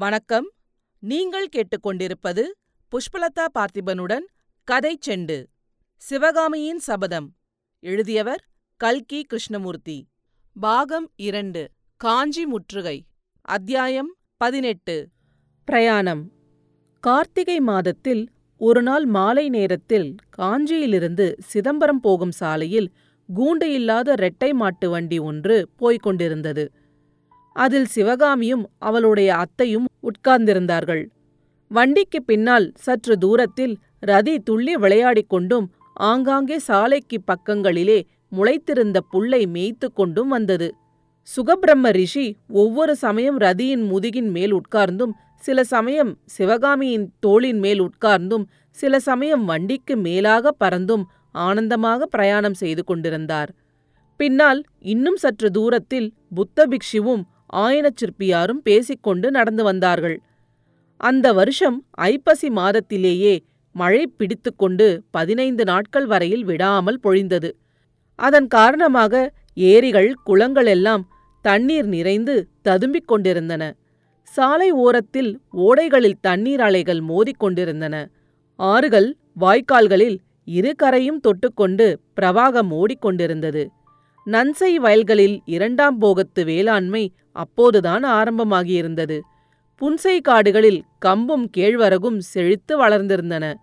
வணக்கம். நீங்கள் கேட்டுக்கொண்டிருப்பது புஷ்பலதா பார்த்திபனுடன் கதை செண்டு. சிவகாமியின் சபதம். எழுதியவர் கல்கி கிருஷ்ணமூர்த்தி. பாகம் இரண்டு காஞ்சி முற்றுகை. அத்தியாயம் பதினெட்டு. பிரயாணம். கார்த்திகை மாதத்தில் ஒருநாள் மாலை நேரத்தில் காஞ்சியிலிருந்து சிதம்பரம் போகும் சாலையில் கூண்டு இல்லாத இரட்டை மாட்டு வண்டி ஒன்று போய்க் கொண்டிருந்தது. அதில் சிவகாமியும் அவளுடைய அத்தையும் உட்கார்ந்திருந்தார்கள். வண்டிக்கு பின்னால் சற்று தூரத்தில் ரதி துள்ளி விளையாடிக் கொண்டும் ஆங்காங்கே சாலைக்கு பக்கங்களிலே முளைத்திருந்த புல்லை மேய்த்து கொண்டும் வந்தது. சுகபிரம்ம ரிஷி ஒவ்வொரு சமயம் ரதியின் முதுகின் மேல் உட்கார்ந்தும் சில சமயம் சிவகாமியின் தோளின் மேல் உட்கார்ந்தும் சில சமயம் வண்டிக்கு மேலாக பறந்தும் ஆனந்தமாக பிரயாணம் செய்து கொண்டிருந்தார். பின்னால் இன்னும் சற்று தூரத்தில் புத்த பிக்ஷுவும் ஆயனச் சிற்பியாரும் பேசிக்கொண்டு நடந்து வந்தார்கள். அந்த வருஷம் ஐப்பசி மாதத்திலேயே மழை பிடித்துக்கொண்டு பதினைந்து நாட்கள் வரையில் விடாமல் பொழிந்தது. அதன் காரணமாக ஏரிகள் குளங்கள் எல்லாம் தண்ணீர் நிறைந்து ததும்பிக் கொண்டிருந்தன. சாலை ஓரத்தில் ஓடைகளில் தண்ணீர் அலைகள் மோதிக்கொண்டிருந்தன ஆறுகள் வாய்க்கால்களில் இரு கரையும் தொட்டுக்கொண்டு பிரவாகம் ஓடிக்கொண்டிருந்தது நன்சை வயல்களில் இரண்டாம் போகத்து வேளாண்மை அப்போதுதான் ஆரம்பமாகியிருந்தது. புன்சை காடுகளில் கம்பும் கேழ்வரகும் செழித்து வளர்ந்திருந்தன.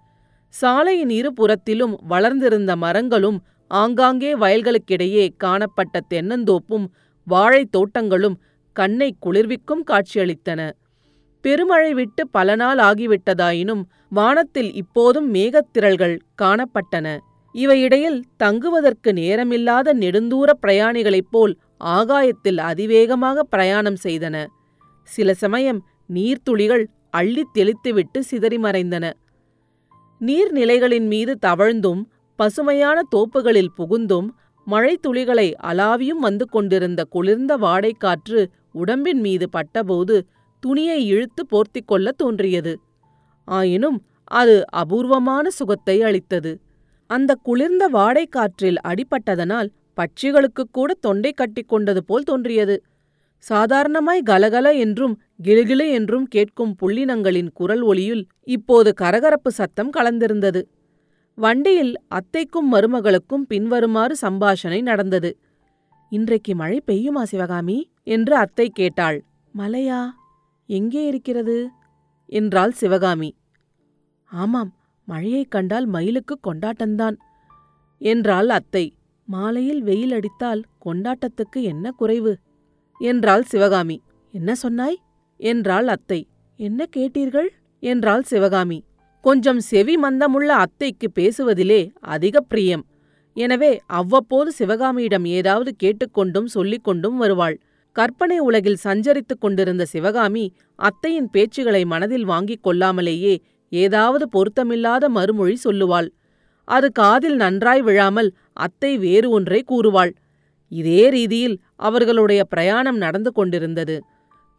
சாலையின் இருபுறத்திலும் வளர்ந்திருந்த மரங்களும் ஆங்காங்கே வயல்களுக்கிடையே காணப்பட்ட தென்னந்தோப்பும் வாழைத் தோட்டங்களும் கண்ணை குளிர்விக்கும் காட்சியளித்தன. பெருமழை விட்டு பல நாள் ஆகிவிட்டதாயினும் வானத்தில் இப்போதும் மேகத்திரள்கள் காணப்பட்டன. இவையிடையில் தங்குவதற்கு நேரமில்லாத நெடுந்தூர பிரயாணிகளைப் போல் ஆகாயத்தில் அதிவேகமாக பிரயாணம் செய்தன. சில சமயம் நீர்த்துளிகள் அள்ளித் தெளித்துவிட்டு சிதறி மறைந்தன. நீர்நிலைகளின் மீது தவழ்ந்தும் பசுமையான தோப்புகளில் புகுந்தும் மழைத்துளிகளை அலாவியும் வந்து கொண்டிருந்த குளிர்ந்த வாடைக்காற்று உடம்பின் மீது பட்டபோது துணியை இழுத்து போர்த்திக் கொள்ளத் தோன்றியது. ஆயினும் அது அபூர்வமான சுகத்தை அளித்தது. அந்த குளிர்ந்த வாடைக்காற்றில் அடிபட்டதனால் பட்சிகளுக்குக் கூட தொண்டை கட்டிக் கொண்டது போல் தோன்றியது. சாதாரணமாய் கலகல என்றும் கிளுகிளு என்றும் கேட்கும் புள்ளினங்களின் குரல் ஒலியுள் இப்போது கரகரப்பு சத்தம் கலந்திருந்தது. வண்டியில் அத்தைக்கும் மருமகளுக்கும் பின்வருமாறு சம்பாஷணை நடந்தது. இன்றைக்கு மழை பெய்யுமா சிவகாமி? என்று அத்தை கேட்டாள். மலையா எங்கே இருக்கிறது? என்றாள் சிவகாமி. ஆமாம் மழையைக் கண்டால் மயிலுக்கு கொண்டாட்டந்தான். என்றாள் அத்தை. மாலையில் வெயில் அடித்தால் கொண்டாட்டத்துக்கு என்ன குறைவு? என்றாள் சிவகாமி. என்ன சொன்னாய்? என்றாள் அத்தை. என்ன கேட்டீர்கள்? என்றாள் சிவகாமி. கொஞ்சம் செவி மந்தமுள்ள அத்தைக்கு பேசுவதிலே அதிக பிரியம். எனவே அவ்வப்போது சிவகாமியிடம் ஏதாவது கேட்டுக்கொண்டும் சொல்லிக் கொண்டும் வருவாள். கற்பனை உலகில் சஞ்சரித்துக் கொண்டிருந்த சிவகாமி அத்தையின் பேச்சுகளை மனதில் வாங்கிக் கொள்ளாமலேயே ஏதாவது பொருத்தமில்லாத மறுமொழி சொல்லுவாள். அது காதில் நன்றாய் விழாமல் அத்தை வேறு ஒன்றை கூறுவாள். இதே ரீதியில் அவர்களுடைய பிரயாணம் நடந்து கொண்டிருந்தது.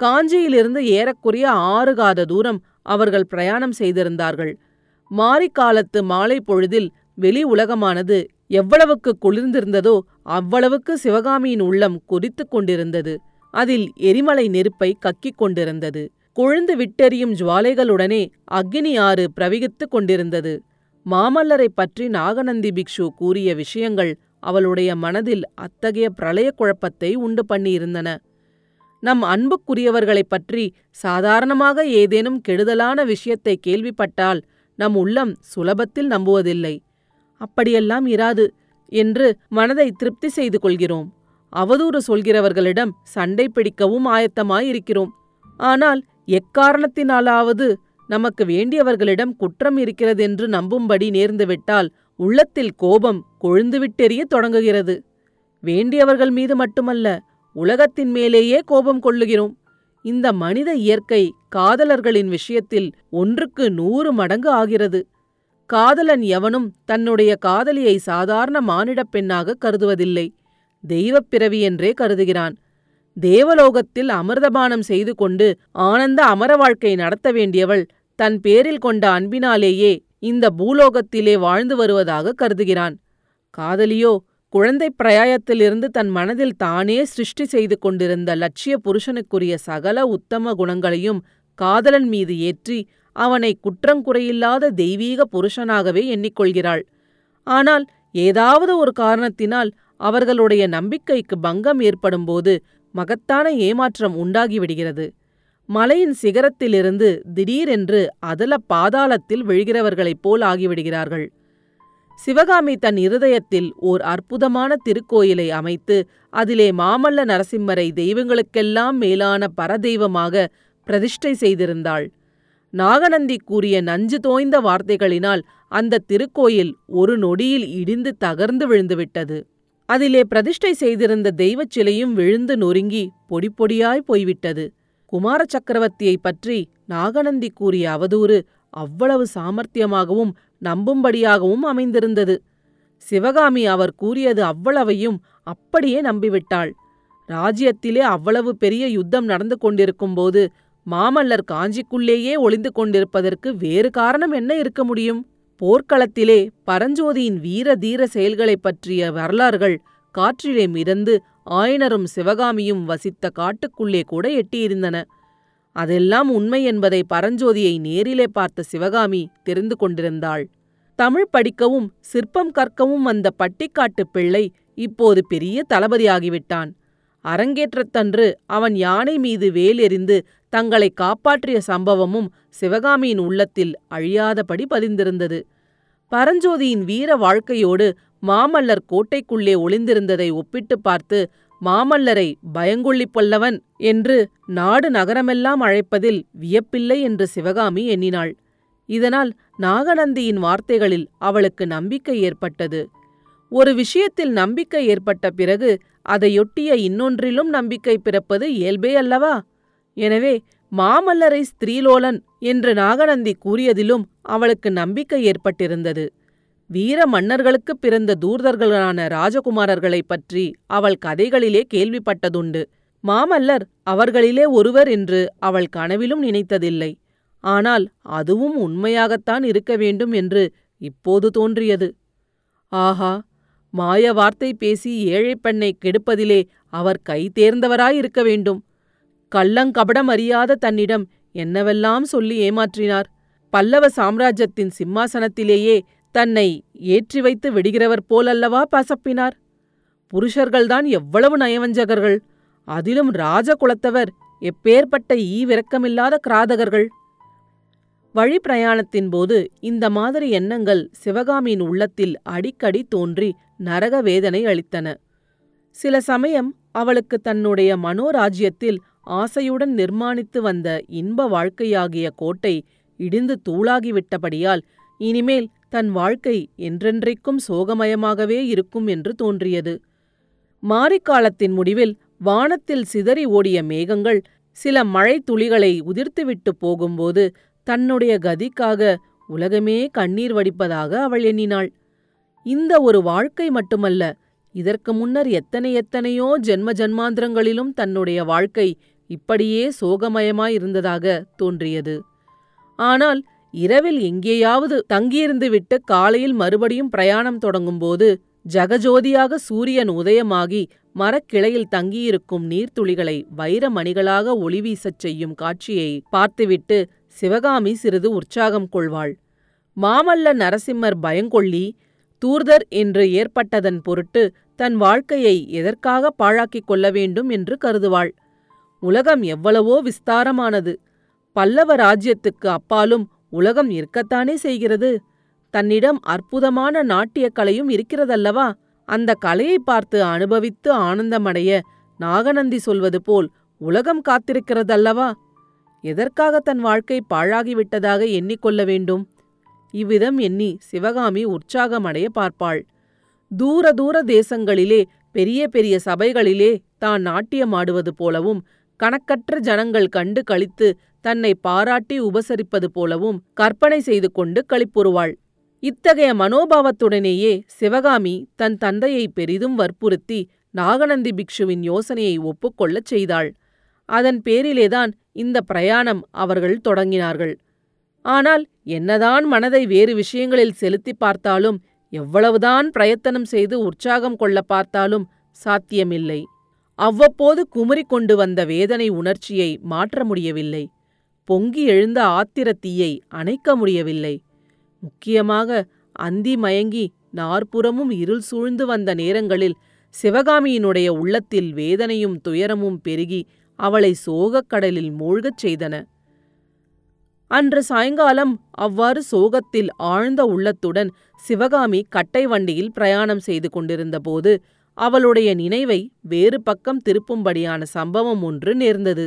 காஞ்சியிலிருந்து ஏறக்குறைய ஆறுகாத தூரம் அவர்கள் பிரயாணம் செய்திருந்தார்கள். மாரிக்காலத்து மாலை பொழுதில் வெளி உலகமானது எவ்வளவுக்கு குளிர்ந்திருந்ததோ அவ்வளவுக்கு சிவகாமியின் உள்ளம் கொதித்துக் கொண்டிருந்தது. அதில் எரிமலை நெருப்பை கக்கிக் கொண்டிருந்தது. கொழுந்து விட்டெறியும் ஜுவாலைகளுடனே அக்னி ஆறு பிரவிகித்துக் கொண்டிருந்தது. மாமல்லரைப் பற்றி நாகநந்தி பிக்ஷு கூறிய விஷயங்கள் அவளுடைய மனதில் அத்தகைய பிரளய குழப்பத்தை உண்டு பண்ணியிருந்தன. நம் அன்புக்குரியவர்களைப் பற்றி சாதாரணமாக ஏதேனும் கெடுதலான விஷயத்தை கேள்விப்பட்டால் நம் உள்ளம் சுலபத்தில் நம்புவதில்லை. அப்படியெல்லாம் இராது என்று மனதை திருப்தி செய்து கொள்கிறோம். அவதூறு சொல்கிறவர்களிடம் சண்டை பிடிக்கவும் ஆயத்தமாயிருக்கிறோம். ஆனால் எக்காரணத்தினாலாவது நமக்கு வேண்டியவர்களிடம் குற்றம் இருக்கிறதென்று நம்பும்படி நேர்ந்துவிட்டால் உள்ளத்தில் கோபம் கொழுந்துவிட்டெறிய தொடங்குகிறது. வேண்டியவர்கள் மீது மட்டுமல்ல உலகத்தின் மேலேயே கோபம் கொள்ளுகிறோம். இந்த மனித இயற்கை காதலர்களின் விஷயத்தில் ஒன்றுக்கு நூறு மடங்கு ஆகிறது. காதலன் எவனும் தன்னுடைய காதலியை சாதாரண மானிடப் பெண்ணாக கருதுவதில்லை. தெய்வப் பிறவி என்றே கருதுகிறான். தேவலோகத்தில் அமிர்தபானம் செய்து கொண்டு ஆனந்த அமர வாழ்க்கை நடத்த வேண்டியவள் தன் பேரில் கொண்ட அன்பினாலேயே இந்த பூலோகத்திலே வாழ்ந்து வருவதாக கருதுகிறான். காதலியோ குழந்தைப் பிரயாயத்திலிருந்து தன் மனதில் தானே சிருஷ்டி செய்து கொண்டிருந்த லட்சிய புருஷனுக்குரிய சகல உத்தம குணங்களையும் காதலன் மீது ஏற்றி அவனை குற்றங்குறையில்லாத தெய்வீக புருஷனாகவே எண்ணிக்கொள்கிறாள். ஆனால் ஏதாவது ஒரு காரணத்தினால் அவர்களுடைய நம்பிக்கைக்கு பங்கம் ஏற்படும்போது மகத்தான ஏமாற்றம் உண்டாகிவிடுகிறது. மலையின் சிகரத்திலிருந்து திடீரென்று அதல பாதாளத்தில் விழுகிறவர்களைப் போல் ஆகிவிடுகிறார்கள். சிவகாமி தன் இருதயத்தில் ஓர் அற்புதமான திருக்கோயிலை அமைத்து அதிலே மாமல்ல நரசிம்மரை தெய்வங்களுக்கெல்லாம் மேலான பரதெய்வமாக பிரதிஷ்டை செய்திருந்தாள். நாகநந்தி கூறிய நஞ்சு தோய்ந்த வார்த்தைகளினால் அந்த திருக்கோயில் ஒரு நொடியில் இடிந்து தகர்ந்து விழுந்துவிட்டது. அதிலே பிரதிஷ்டை செய்திருந்த தெய்வச் சிலையும் விழுந்து நொறுங்கி பொடி பொடியாய் போய்விட்டது. குமார சக்கரவர்த்தியைப் பற்றி நாகநந்தி கூறிய அவதூறு அவ்வளவு சாமர்த்தியமாகவும் நம்பும்படியாகவும் அமைந்திருந்தது. சிவகாமி அவர் கூறியது அவ்வளவையும் அப்படியே நம்பிவிட்டாள். ராஜ்யத்திலே அவ்வளவு பெரிய யுத்தம் நடந்து கொண்டிருக்கும்போது மாமல்லர் காஞ்சிக்குள்ளேயே ஒளிந்து கொண்டிருப்பதற்கு வேறு காரணம் என்ன இருக்க முடியும்? போர்க்களத்திலே பரஞ்சோதியின் வீர தீர செயல்களைப் பற்றிய வரலாறுகள் காற்றிலே மிதந்து ஆயனரும் சிவகாமியும் வசித்த காட்டுக்குள்ளே கூட எட்டியிருந்தன. அதெல்லாம் உண்மை என்பதை பரஞ்சோதியை நேரிலே பார்த்த சிவகாமி தெரிந்து கொண்டிருந்தாள். தமிழ் படிக்கவும் சிற்பம் கற்கவும் வந்த பட்டிக்காட்டு பிள்ளை இப்போது பெரிய தளபதியாகிவிட்டான். அரங்கேற்றத்தன்று அவன் யானை மீது வேலெறிந்து தங்களை காப்பாற்றிய சம்பவமும் சிவகாமியின் உள்ளத்தில் அழியாதபடி பதிந்திருந்தது. பரஞ்சோதியின் வீர வாழ்க்கையோடு மாமல்லர் கோட்டைக்குள்ளே ஒளிந்திருந்ததை ஒப்பிட்டுப் பார்த்து மாமல்லரை பயங்கொள்ளி பல்லவன் என்று நாடு நகரமெல்லாம் அழைப்பதில் வியப்பில்லை என்று சிவகாமி எண்ணினாள். இதனால் நாகநந்தியின் வார்த்தைகளில் அவளுக்கு நம்பிக்கை ஏற்பட்டது. ஒரு விஷயத்தில் நம்பிக்கை ஏற்பட்ட பிறகு அதையொட்டிய இன்னொன்றிலும் நம்பிக்கை பிறப்பது இயல்பே அல்லவா? எனவே மாமல்லரை ஸ்திரீலோலன் என்று நாகநந்தி கூறியதிலும் அவளுக்கு நம்பிக்கை ஏற்பட்டிருந்தது. வீர மன்னர்களுக்குப் பிறந்த தூர்தர்களான ராஜகுமாரர்களைப் பற்றி அவள் கதைகளிலே கேள்விப்பட்டதுண்டு. மாமல்லர் அவர்களிலே ஒருவர் என்று அவள் கனவிலும் நினைத்ததில்லை. ஆனால் அதுவும் உண்மையாகத்தான் இருக்க வேண்டும் என்று இப்போது தோன்றியது. ஆஹா! மாய வார்த்தை பேசி ஏழைப் பெண்ணை கெடுப்பதிலே அவர் கை தேர்ந்தவராயிருக்க வேண்டும். கள்ளங்கபடம் அறியாத தன்னிடம் என்னவெல்லாம் சொல்லி ஏமாற்றினார்? பல்லவ சாம்ராஜ்யத்தின் சிம்மாசனத்திலேயே தன்னை ஏற்றி வைத்து விடுகிறவர் போலல்லவா பசப்பினார்? புருஷர்கள்தான் எவ்வளவு நயவஞ்சகர்கள்! அதிலும் ராஜகுலத்தவர் எப்பேற்பட்ட ஈவிரக்கமில்லாத கிராதகர்கள்! வழி பிரயாணத்தின் போது இந்த மாதிரி எண்ணங்கள் சிவகாமியின் உள்ளத்தில் அடிக்கடி தோன்றி நரக வேதனை அளித்தன. சில சமயம் அவளுக்கு தன்னுடைய மனோராஜ்யத்தில் ஆசையுடன் நிர்மாணித்து வந்த இன்ப வாழ்க்கையாகிய கோட்டை இடிந்து தூளாகிவிட்டபடியால் இனிமேல் தன் வாழ்க்கை என்றென்றைக்கும் சோகமயமாகவே இருக்கும் என்று தோன்றியது. மாரிக்காலத்தின் முடிவில் வானத்தில் சிதறி ஓடிய மேகங்கள் சில மழை துளிகளை உதிர்த்துவிட்டு போகும்போது தன்னுடைய கதிக்காக உலகமே கண்ணீர் வடிப்பதாக அவள் எண்ணினாள். இந்த ஒரு வாழ்க்கை மட்டுமல்ல இதற்கு முன்னர் எத்தனை எத்தனையோ ஜென்ம ஜன்மாந்திரங்களிலும் தன்னுடைய வாழ்க்கை இப்படியே சோகமயமாயிருந்ததாக தோன்றியது. ஆனால் இரவில் எங்கேயாவது தங்கியிருந்துவிட்டு காலையில் மறுபடியும் பிரயாணம் தொடங்கும்போது ஜகஜோதியாக சூரியன் உதயமாகி மரக்கிளையில் தங்கியிருக்கும் நீர்த்துளிகளை வைர மணிகளாக ஒளிவீசச் செய்யும் காட்சியை பார்த்துவிட்டு சிவகாமி சிறிது உற்சாகம் கொள்வாள். மாமல்ல நரசிம்மர் பயங்கொள்ளி தூர்தர் என்று ஏற்பட்டதன் பொருட்டு தன் வாழ்க்கையை எதற்காக பாழாக்கிக் கொள்ள வேண்டும்? என்று கருதுவாள். உலகம் எவ்வளவோ விஸ்தாரமானது. பல்லவ ராஜ்யத்துக்கு அப்பாலும் உலகம் இருக்கத்தானே செய்கிறது? தன்னிடம் அற்புதமான நாட்டியக் கலையும் இருக்கிறதல்லவா? அந்த கலையை பார்த்து அனுபவித்து ஆனந்தமடைய நாகநந்தி சொல்வது போல் உலகம் காத்திருக்கிறதல்லவா? எதற்காக தன் வாழ்க்கை பாழாகிவிட்டதாக எண்ணிக்கொள்ள வேண்டும்? இவ்விதம் எண்ணி சிவகாமி உற்சாகமடைய பார்ப்பாள். தூர தூர தேசங்களிலே பெரிய பெரிய சபைகளிலே தான் நாட்டியமாடுவது போலவும் கணக்கற்ற ஜனங்கள் கண்டு களித்து தன்னை பாராட்டி உபசரிப்பது போலவும் கற்பனை செய்து கொண்டு களிப்புறுவாள். இத்தகைய மனோபாவத்துடனேயே சிவகாமி தன் தந்தையை பெரிதும் வற்புறுத்தி நாகநந்தி பிக்ஷுவின் யோசனையை ஒப்புக்கொள்ளச் செய்தாள். அதன் பேரிலேதான் இந்த பிரயாணம் அவர்கள் தொடங்கினார்கள். ஆனால் என்னதான் மனதை வேறு விஷயங்களில் செலுத்தி பார்த்தாலும் எவ்வளவுதான் பிரயத்தனம் செய்து உற்சாகம் கொள்ள பார்த்தாலும் சாத்தியமில்லை. அவ்வப்போது குமுறிக் கொண்டு வந்த வேதனை உணர்ச்சியை மாற்ற முடியவில்லை. பொங்கி எழுந்த ஆத்திரத்தீயை அணைக்க முடியவில்லை. முக்கியமாக அந்தி மயங்கி நாற்புறமும் இருள் சூழ்ந்து வந்த நேரங்களில் சிவகாமியினுடைய உள்ளத்தில் வேதனையும் துயரமும் பெருகி அவளை சோகக் கடலில் மூழ்கச் செய்தன. அன்று சாயங்காலம் அவ்வாறு சோகத்தில் ஆழ்ந்த உள்ளத்துடன் சிவகாமி கட்டை வண்டியில் பிரயாணம் செய்து கொண்டிருந்தபோது அவளுடைய நினைவை வேறு பக்கம் திருப்பும்படியான சம்பவம் ஒன்று நேர்ந்தது.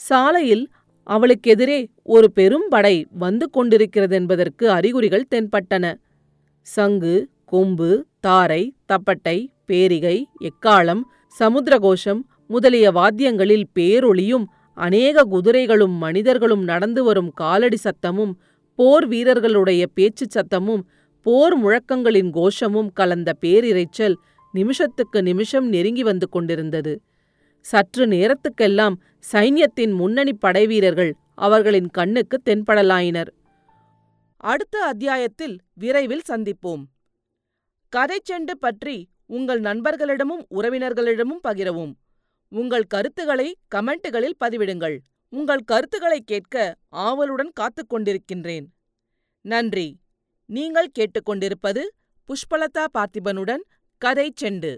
சாலையில் அவளுக்கெதிரே ஒரு பெரும் படை வந்து கொண்டிருக்கிறதென்பதற்கு அறிகுறிகள் தென்பட்டன. சங்கு கொம்பு தாரை தப்பட்டை பேரிகை எக்காளம் சமுத்திரகோஷம் முதலிய வாத்தியங்களில் பேரொளியும் அநேக குதிரைகளும் மனிதர்களும் நடந்து வரும் காலடி சத்தமும் போர் வீரர்களுடைய பேச்சுச் சத்தமும் போர் முழக்கங்களின் கோஷமும் கலந்த பேரிரைச்சல் நிமிஷத்துக்கு நிமிஷம் நெருங்கி வந்து கொண்டிருந்தது. சற்று நேரத்துக்கெல்லாம் சைன்யத்தின் முன்னணி படைவீரர்கள் அவர்களின் கண்ணுக்கு தென்படலாயினர். அடுத்த அத்தியாயத்தில் விரைவில் சந்திப்போம். கதை செண்டு பற்றி உங்கள் நண்பர்களிடமும் உறவினர்களிடமும் பகிரவும். உங்கள் கருத்துக்களை கமெண்ட்டுகளில் பதிவிடுங்கள். உங்கள் கருத்துக்களை கேட்க ஆவலுடன் காத்துக் கொண்டிருக்கின்றேன். நன்றி. நீங்கள் கேட்டுக்கொண்டிருப்பது புஷ்பலதா பார்த்திபனுடன் கதை செண்டு